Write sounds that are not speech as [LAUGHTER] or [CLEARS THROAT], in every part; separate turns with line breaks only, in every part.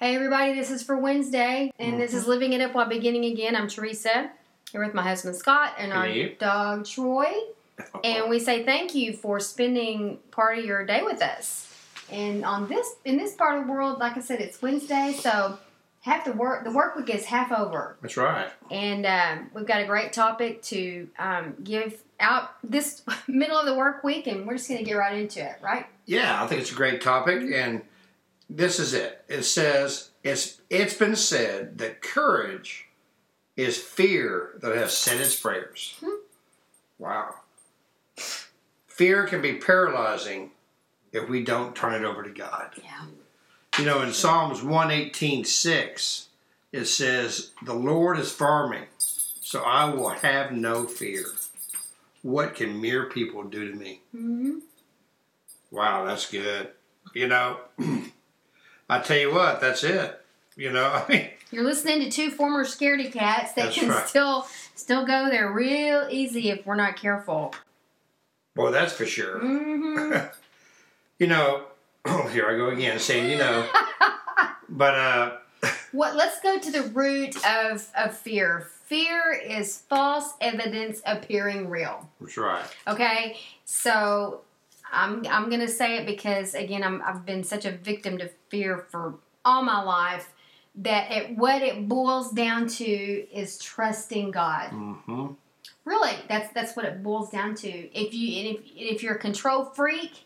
Hey everybody, this is for Wednesday, and this is Living It Up While Beginning Again. I'm Teresa, here with my husband Scott and our dog Troy. And we say thank you for spending part of your day with us. And on this in this part of the world, like I said, it's Wednesday, so half the work the work week is half over.
That's right.
And um, we've got a great topic to um, give out this [LAUGHS] middle of the work week, and we're just going to get right into it, right?
Yeah, I think it's a great topic, and this is it. It says it's it's been said that courage is fear that has sent its prayers. Wow. Fear can be paralyzing if we don't turn it over to God.
Yeah.
You know, in Psalms 118 6, it says, The Lord is for me, so I will have no fear. What can mere people do to me?
hmm
Wow, that's good. You know, [CLEARS THROAT] I tell you what, that's it. You know, [LAUGHS] I mean,
You're listening to two former scaredy cats that can
right.
still still go there real easy if we're not careful.
boy, that's for sure.
hmm [LAUGHS]
You know, oh, [CLEARS THROAT] here I go again saying, you know, [LAUGHS] but uh,
What? Let's go to the root of of fear. Fear is false evidence appearing real.
that's right.
Okay, so I'm I'm gonna say it because again I'm I've been such a victim to fear for all my life that it what it boils down to is trusting God.
hmm
Really, that's that's what it boils down to. If you and if if you're a control freak,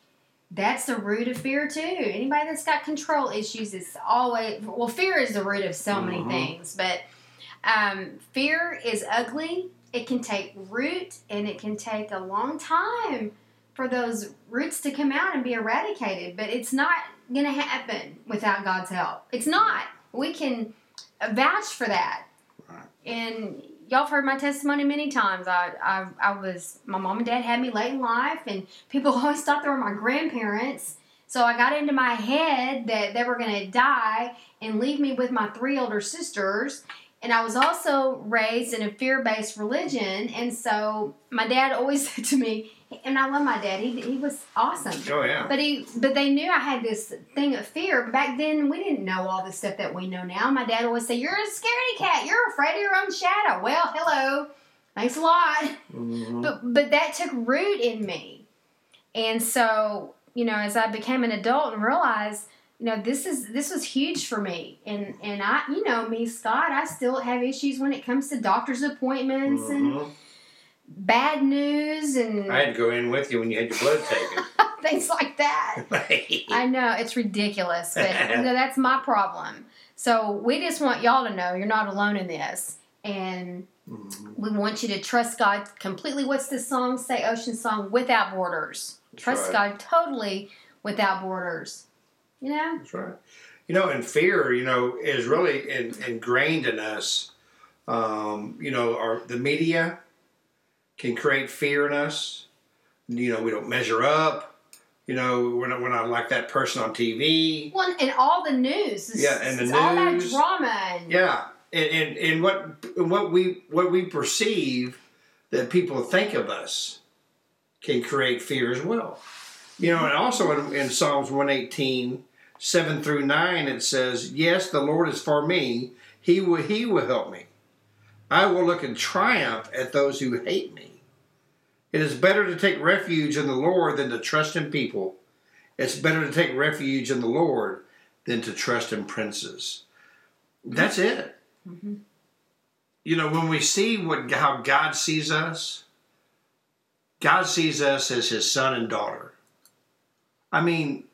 that's the root of fear too. Anybody that's got control issues is always well. Fear is the root of so many
Mhm.
things, but um, fear is ugly. It can take root, and it can take a long time for those roots to come out and be eradicated. But it's not going to happen without God's help. It's not. We can vouch for that.
Right.
And y'all have heard my testimony many times. I, I, I was, my mom and dad had me late in life, and people [LAUGHS] always thought they were my grandparents. So I got into my head that they were going to die and leave me with my three older sisters. And I was also raised in a fear based religion. And so my dad always [LAUGHS] said to me, and I love my dad, he, he was awesome.
Oh, yeah.
But he, but they knew I had this thing of fear. Back then, we didn't know all the stuff that we know now. My dad always say, "You're a scaredy cat. You're afraid of your own shadow." Well, hello, thanks a lot.
Mhm.
But but that took root in me, and so you know, as I became an adult and realized, you know, this is this was huge for me. And and I, you know, me, Scott, I still have issues when it comes to doctor's appointments and
Mhm.
bad news and
I had to go in with you when you had your blood taken. [LAUGHS]
things like that. [LAUGHS] I know it's ridiculous, but [LAUGHS] you know, that's my problem. So we just want y'all to know you're not alone in this, and
Mhm.
we want you to trust God completely. What's the song say? Ocean song, without borders.
That's
Trust
right.
God totally without borders. You know,
That's right. You know, and fear, you know, is really in, ingrained in us. Um, you know, our the media can create fear in us. You know, we don't measure up. You know, we're not, we're not like that person on TV.
well, and all the news. is-
Yeah, and the
it's all that drama. And,
Yeah, and, and, and what what we what we perceive that people think of us can create fear as well. You know, and also in, in Psalms 118, 7 through 9, it says, Yes, the Lord is for me, he will he will help me. I will look in triumph at those who hate me. It is better to take refuge in the Lord than to trust in people. It's better to take refuge in the Lord than to trust in princes. That's it.
Mhm.
You know, when we see what how God sees us, God sees us as His son and daughter. I mean,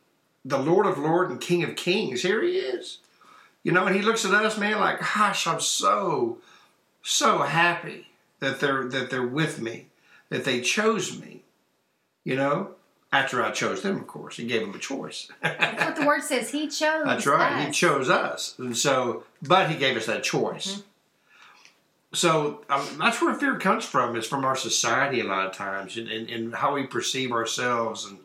the Lord of Lords and King of Kings. Here He is. You know, and He looks at us, man, like, gosh, I'm so, so happy that they're that they're with me, that they chose me. You know, After I chose them, of course, he gave them a choice. [LAUGHS]
That's what the word says. He chose.
That's right. He chose us, and so, but he gave us that choice.
Mm-hmm.
So um, that's where fear comes from. Is from our society a lot of times, and, and, and how we perceive ourselves. And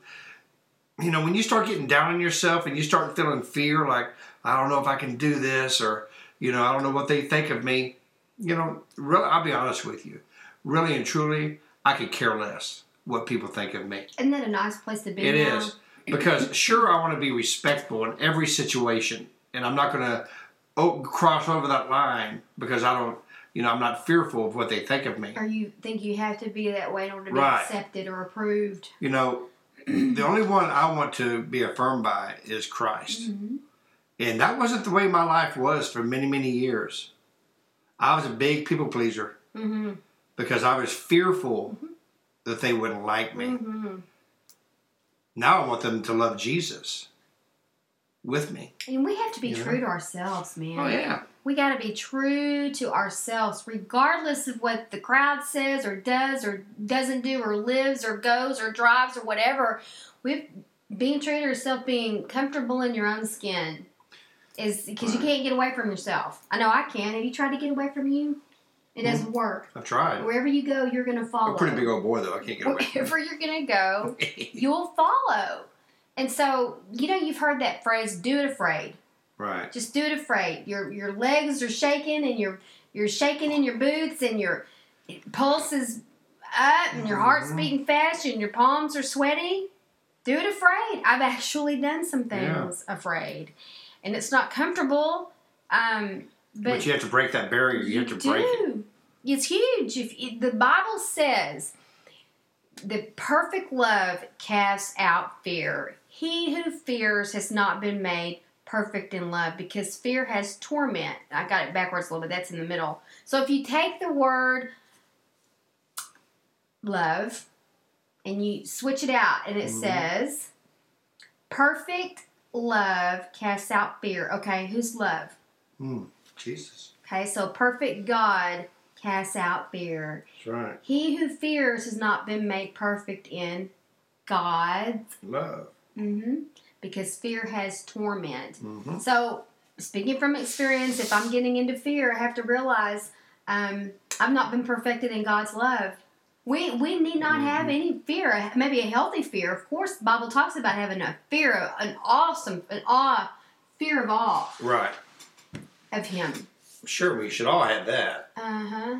you know, when you start getting down on yourself and you start feeling fear, like I don't know if I can do this, or you know, I don't know what they think of me. You know, really, I'll be honest with you. Really and truly, I could care less what people think of me.
Isn't that a nice place to be?
It
now?
is because sure I want to be respectful in every situation, and I'm not going to oh, cross over that line because I don't, you know, I'm not fearful of what they think of me.
Or you think you have to be that way in order to be accepted or approved?
You know, the only one I want to be affirmed by is Christ,
Mm-hmm.
and that wasn't the way my life was for many many years. I was a big people pleaser
Mm-hmm.
because I was fearful that they wouldn't like me.
Mm-hmm.
Now I want them to love Jesus with me.
And we have to be
You know?
true to ourselves, man.
Oh yeah.
We got to be true to ourselves, regardless of what the crowd says or does or doesn't do or lives or goes or drives or whatever. We've being true to yourself, being comfortable in your own skin, is because you can't get away from yourself. I know I can. Have you tried to get away from you? It hmm. doesn't work.
I've tried.
Wherever you go, you're going to follow.
I'm a pretty big old boy though. I can't get away. from
Wherever you're going to go, [LAUGHS] you'll follow. And so, you know, you've heard that phrase, do it afraid.
right.
Just do it afraid. Your your legs are shaking and you're you're shaking in your boots and your pulse is up and your heart's
Mhm.
beating fast and your palms are sweaty. Do it afraid. I've actually done some things afraid. And it's not comfortable. Um
But,
but,
you have to break that barrier. You, have to break it.
It's huge. If it, the Bible says the perfect love casts out fear. He who fears has not been made perfect in love because fear has torment. I got it backwards a little bit. That's in the middle. So if you take the word love and you switch it out and it
Mhm.
says perfect love casts out fear. Okay, who's love?
Mm, Jesus.
Okay, so perfect God casts out fear.
That's right.
He who fears has not been made perfect in God's,
Love.
Hmm because fear has torment.
Mm-hmm.
So, speaking from experience, if I'm getting into fear, I have to realize um, I've not been perfected in God's love. We, we need not have
Mhm.
any fear, maybe a healthy fear. Of course, the Bible talks about having a fear, an awesome, an awe, fear of awe
Right.
of Him.
Sure, we should all have that.
Uh huh.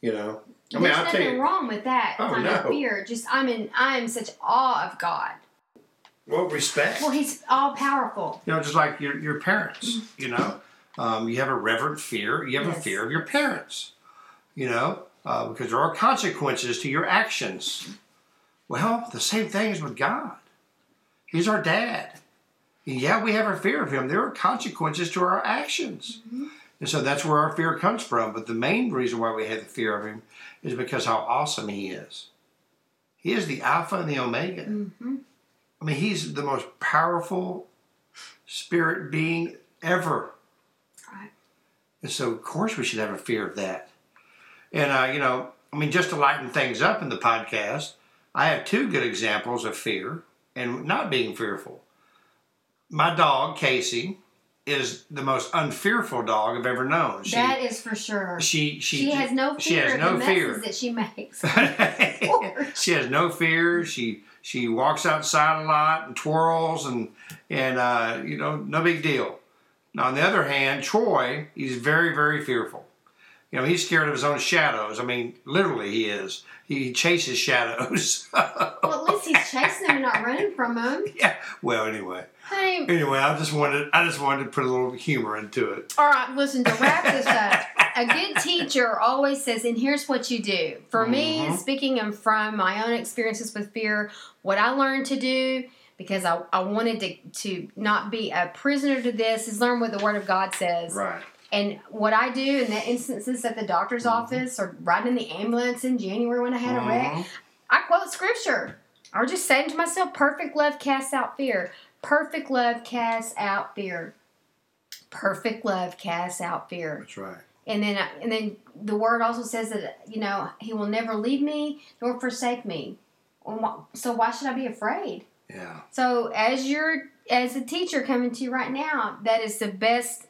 You know. I
There's
I'll
nothing
you.
wrong with that
Oh,
kind
no.
of fear. Just I'm in I'm such awe of God.
Well, respect.
Well, He's all powerful.
You know, just like your your parents. You know, um, you have a reverent fear. You have a fear of your parents. You know, uh, because there are consequences to your actions. Well, the same thing is with God. He's our dad. And yeah, we have a fear of him. There are consequences to our actions. And so that's where our fear comes from. But the main reason why we have the fear of him is because how awesome he is. He is the Alpha and the Omega.
hmm
I mean, he's the most powerful spirit being ever.
Right.
And so, of course, we should have a fear of that. And, uh, you know, I mean, just to lighten things up in the podcast, I have two good examples of fear and not being fearful. My dog, Casey, is the most unfearful dog I've ever known. She,
that is for sure.
she, she,
She, has no fear
she has
of
no
the
fear.
that she makes. [LAUGHS]
she has no fear. She she walks outside a lot and twirls and and uh, you know no big deal. Now on the other hand, Troy he's very very fearful. You know he's scared of his own shadows. I mean literally he is. He chases shadows. [LAUGHS]
well, at least he's chasing them and not running from them. [LAUGHS]
yeah. Well anyway
Hey,
anyway I just wanted I just wanted to put a little humor into it.
all right, listen, to wrap this up, [LAUGHS] a good teacher always says, and here's what you do. For me,
Mhm.
speaking from my own experiences with fear, what I learned to do, because I, I wanted to, to not be a prisoner to this, is learn what the Word of God says.
Right.
And what I do in the instances at the doctor's
Mhm.
office or riding in the ambulance in January when I had a wreck,
Mhm.
I quote scripture. Or just saying to myself, perfect love casts out fear. Perfect love casts out fear. Perfect love casts out fear.
That's right.
And then, uh, and then the word also says that you know he will never leave me nor forsake me. So why should I be afraid?
Yeah.
So as your as a teacher coming to you right now, that is the best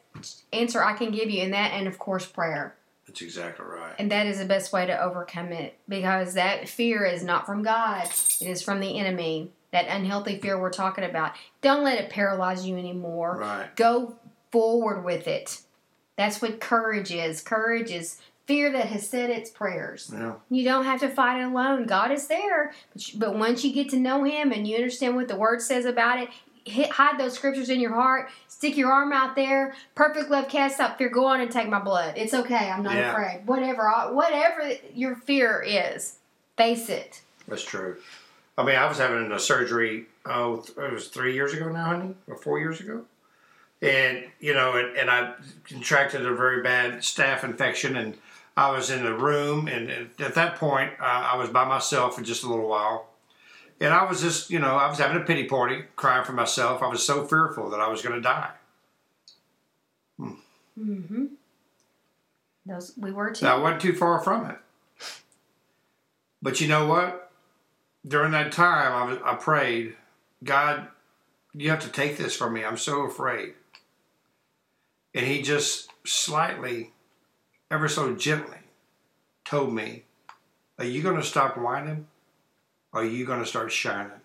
answer I can give you, and that, and of course, prayer.
That's exactly right.
And that is the best way to overcome it because that fear is not from God, it is from the enemy. That unhealthy fear we're talking about. Don't let it paralyze you anymore.
Right.
Go forward with it. That's what courage is. Courage is fear that has said its prayers.
Yeah.
You don't have to fight it alone. God is there. But, you- but once you get to know Him and you understand what the Word says about it, hit, hide those scriptures in your heart. Stick your arm out there. Perfect love casts out fear. Go on and take my blood. It's okay. I'm not
Yeah.
afraid. Whatever, whatever your fear is, face it.
That's true. I mean, I was having a surgery. Oh, it was three years ago now, honey, or four years ago. And you know, and, and I contracted a very bad staph infection, and I was in the room, and at at that point, uh, I was by myself for just a little while, and I was just, you know, I was having a pity party, crying for myself. I was so fearful that I was going to die.
Mm-hmm. Those we were too.
I wasn't too far from it. But you know what? During that time, I, was, I prayed, God, you have to take this from me. I'm so afraid. And He just slightly, ever so gently, told me, Are you going to stop whining? Or are you going to start shining?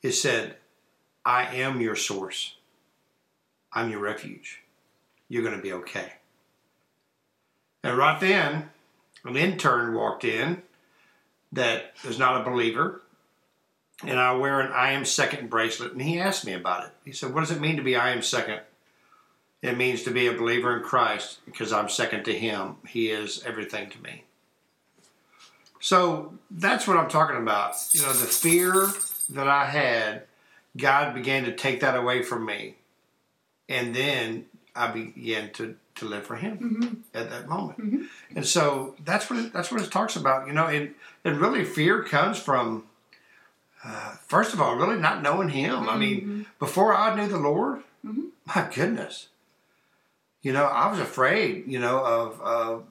He said, I am your source. I'm your refuge. You're going to be okay. And right then, an intern walked in that is not a believer, and I wear an I am second bracelet, and he asked me about it. He said, What does it mean to be I am second? It means to be a believer in Christ because I'm second to him. He is everything to me. So that's what I'm talking about. You know, the fear that I had, God began to take that away from me. And then I began to, to live for Him
Mm-hmm.
at that moment.
Mhm.
And so that's what it, that's what it talks about. You know, and and really fear comes from uh, [SIGHS] first of all, really not knowing Him. I mean, before I knew the Lord,
Mhm.
my goodness, you know, I was afraid. You know of. of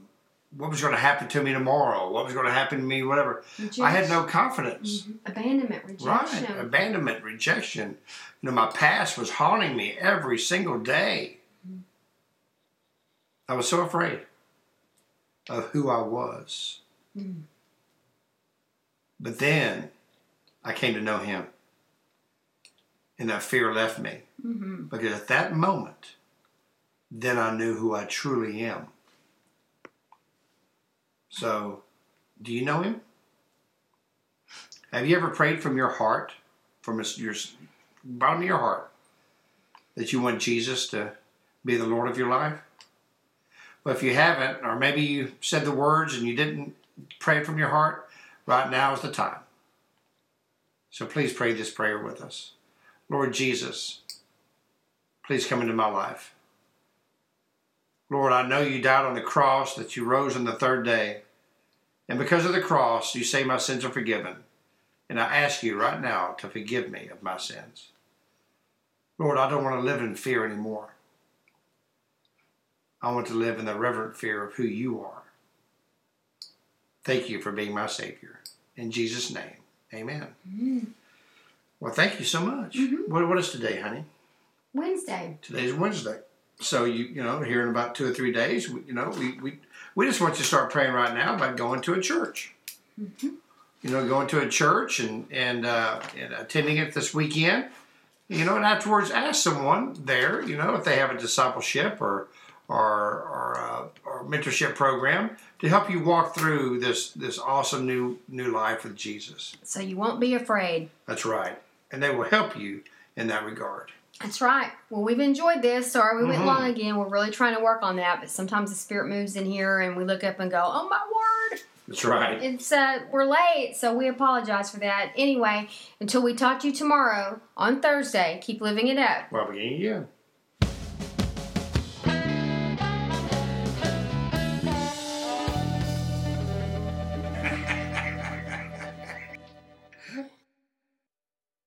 what was going to happen to me tomorrow? What was going to happen to me? Whatever. I had no confidence.
Mhm. abandonment, rejection.
Right. Abandonment, rejection. You know, my past was haunting me every single day. I was so afraid of who I was.
Mm.
But then I came to know him. And that fear left me.
Mm-hmm.
Because at that moment, then I knew who I truly am. So, do you know him? Have you ever prayed from your heart, from your bottom of your heart, that you want Jesus to be the Lord of your life? Well, if you haven't, or maybe you said the words and you didn't pray from your heart, right now is the time. So please pray this prayer with us. Lord Jesus, please come into my life. Lord, I know you died on the cross, that you rose on the third day. And because of the cross, you say my sins are forgiven. And I ask you right now to forgive me of my sins. Lord, I don't want to live in fear anymore. I want to live in the reverent fear of who you are. Thank you for being my Savior. In Jesus' name, amen.
Mm-hmm.
Well, thank you so much.
Mhm.
What, what is today, honey?
Wednesday.
Today's Wednesday. So you you know here in about two or three days, we, you know we, we we just want you to start praying right now about going to a church.
Mhm.
You know, going to a church and and, uh, and attending it this weekend. You know, and afterwards ask someone there. You know, if they have a discipleship or or or, uh, or mentorship program to help you walk through this this awesome new new life with Jesus.
So you won't be afraid.
That's right, and they will help you in that regard.
That's right. Well, we've enjoyed this. Sorry we went
Mhm.
long again. We're really trying to work on that, but sometimes the spirit moves in here and we look up and go, "Oh my word!"
That's right.
It's uh, we're late, so we apologize for that. Anyway, until we talk to you tomorrow on Thursday, keep living it up.
Well, beginning again.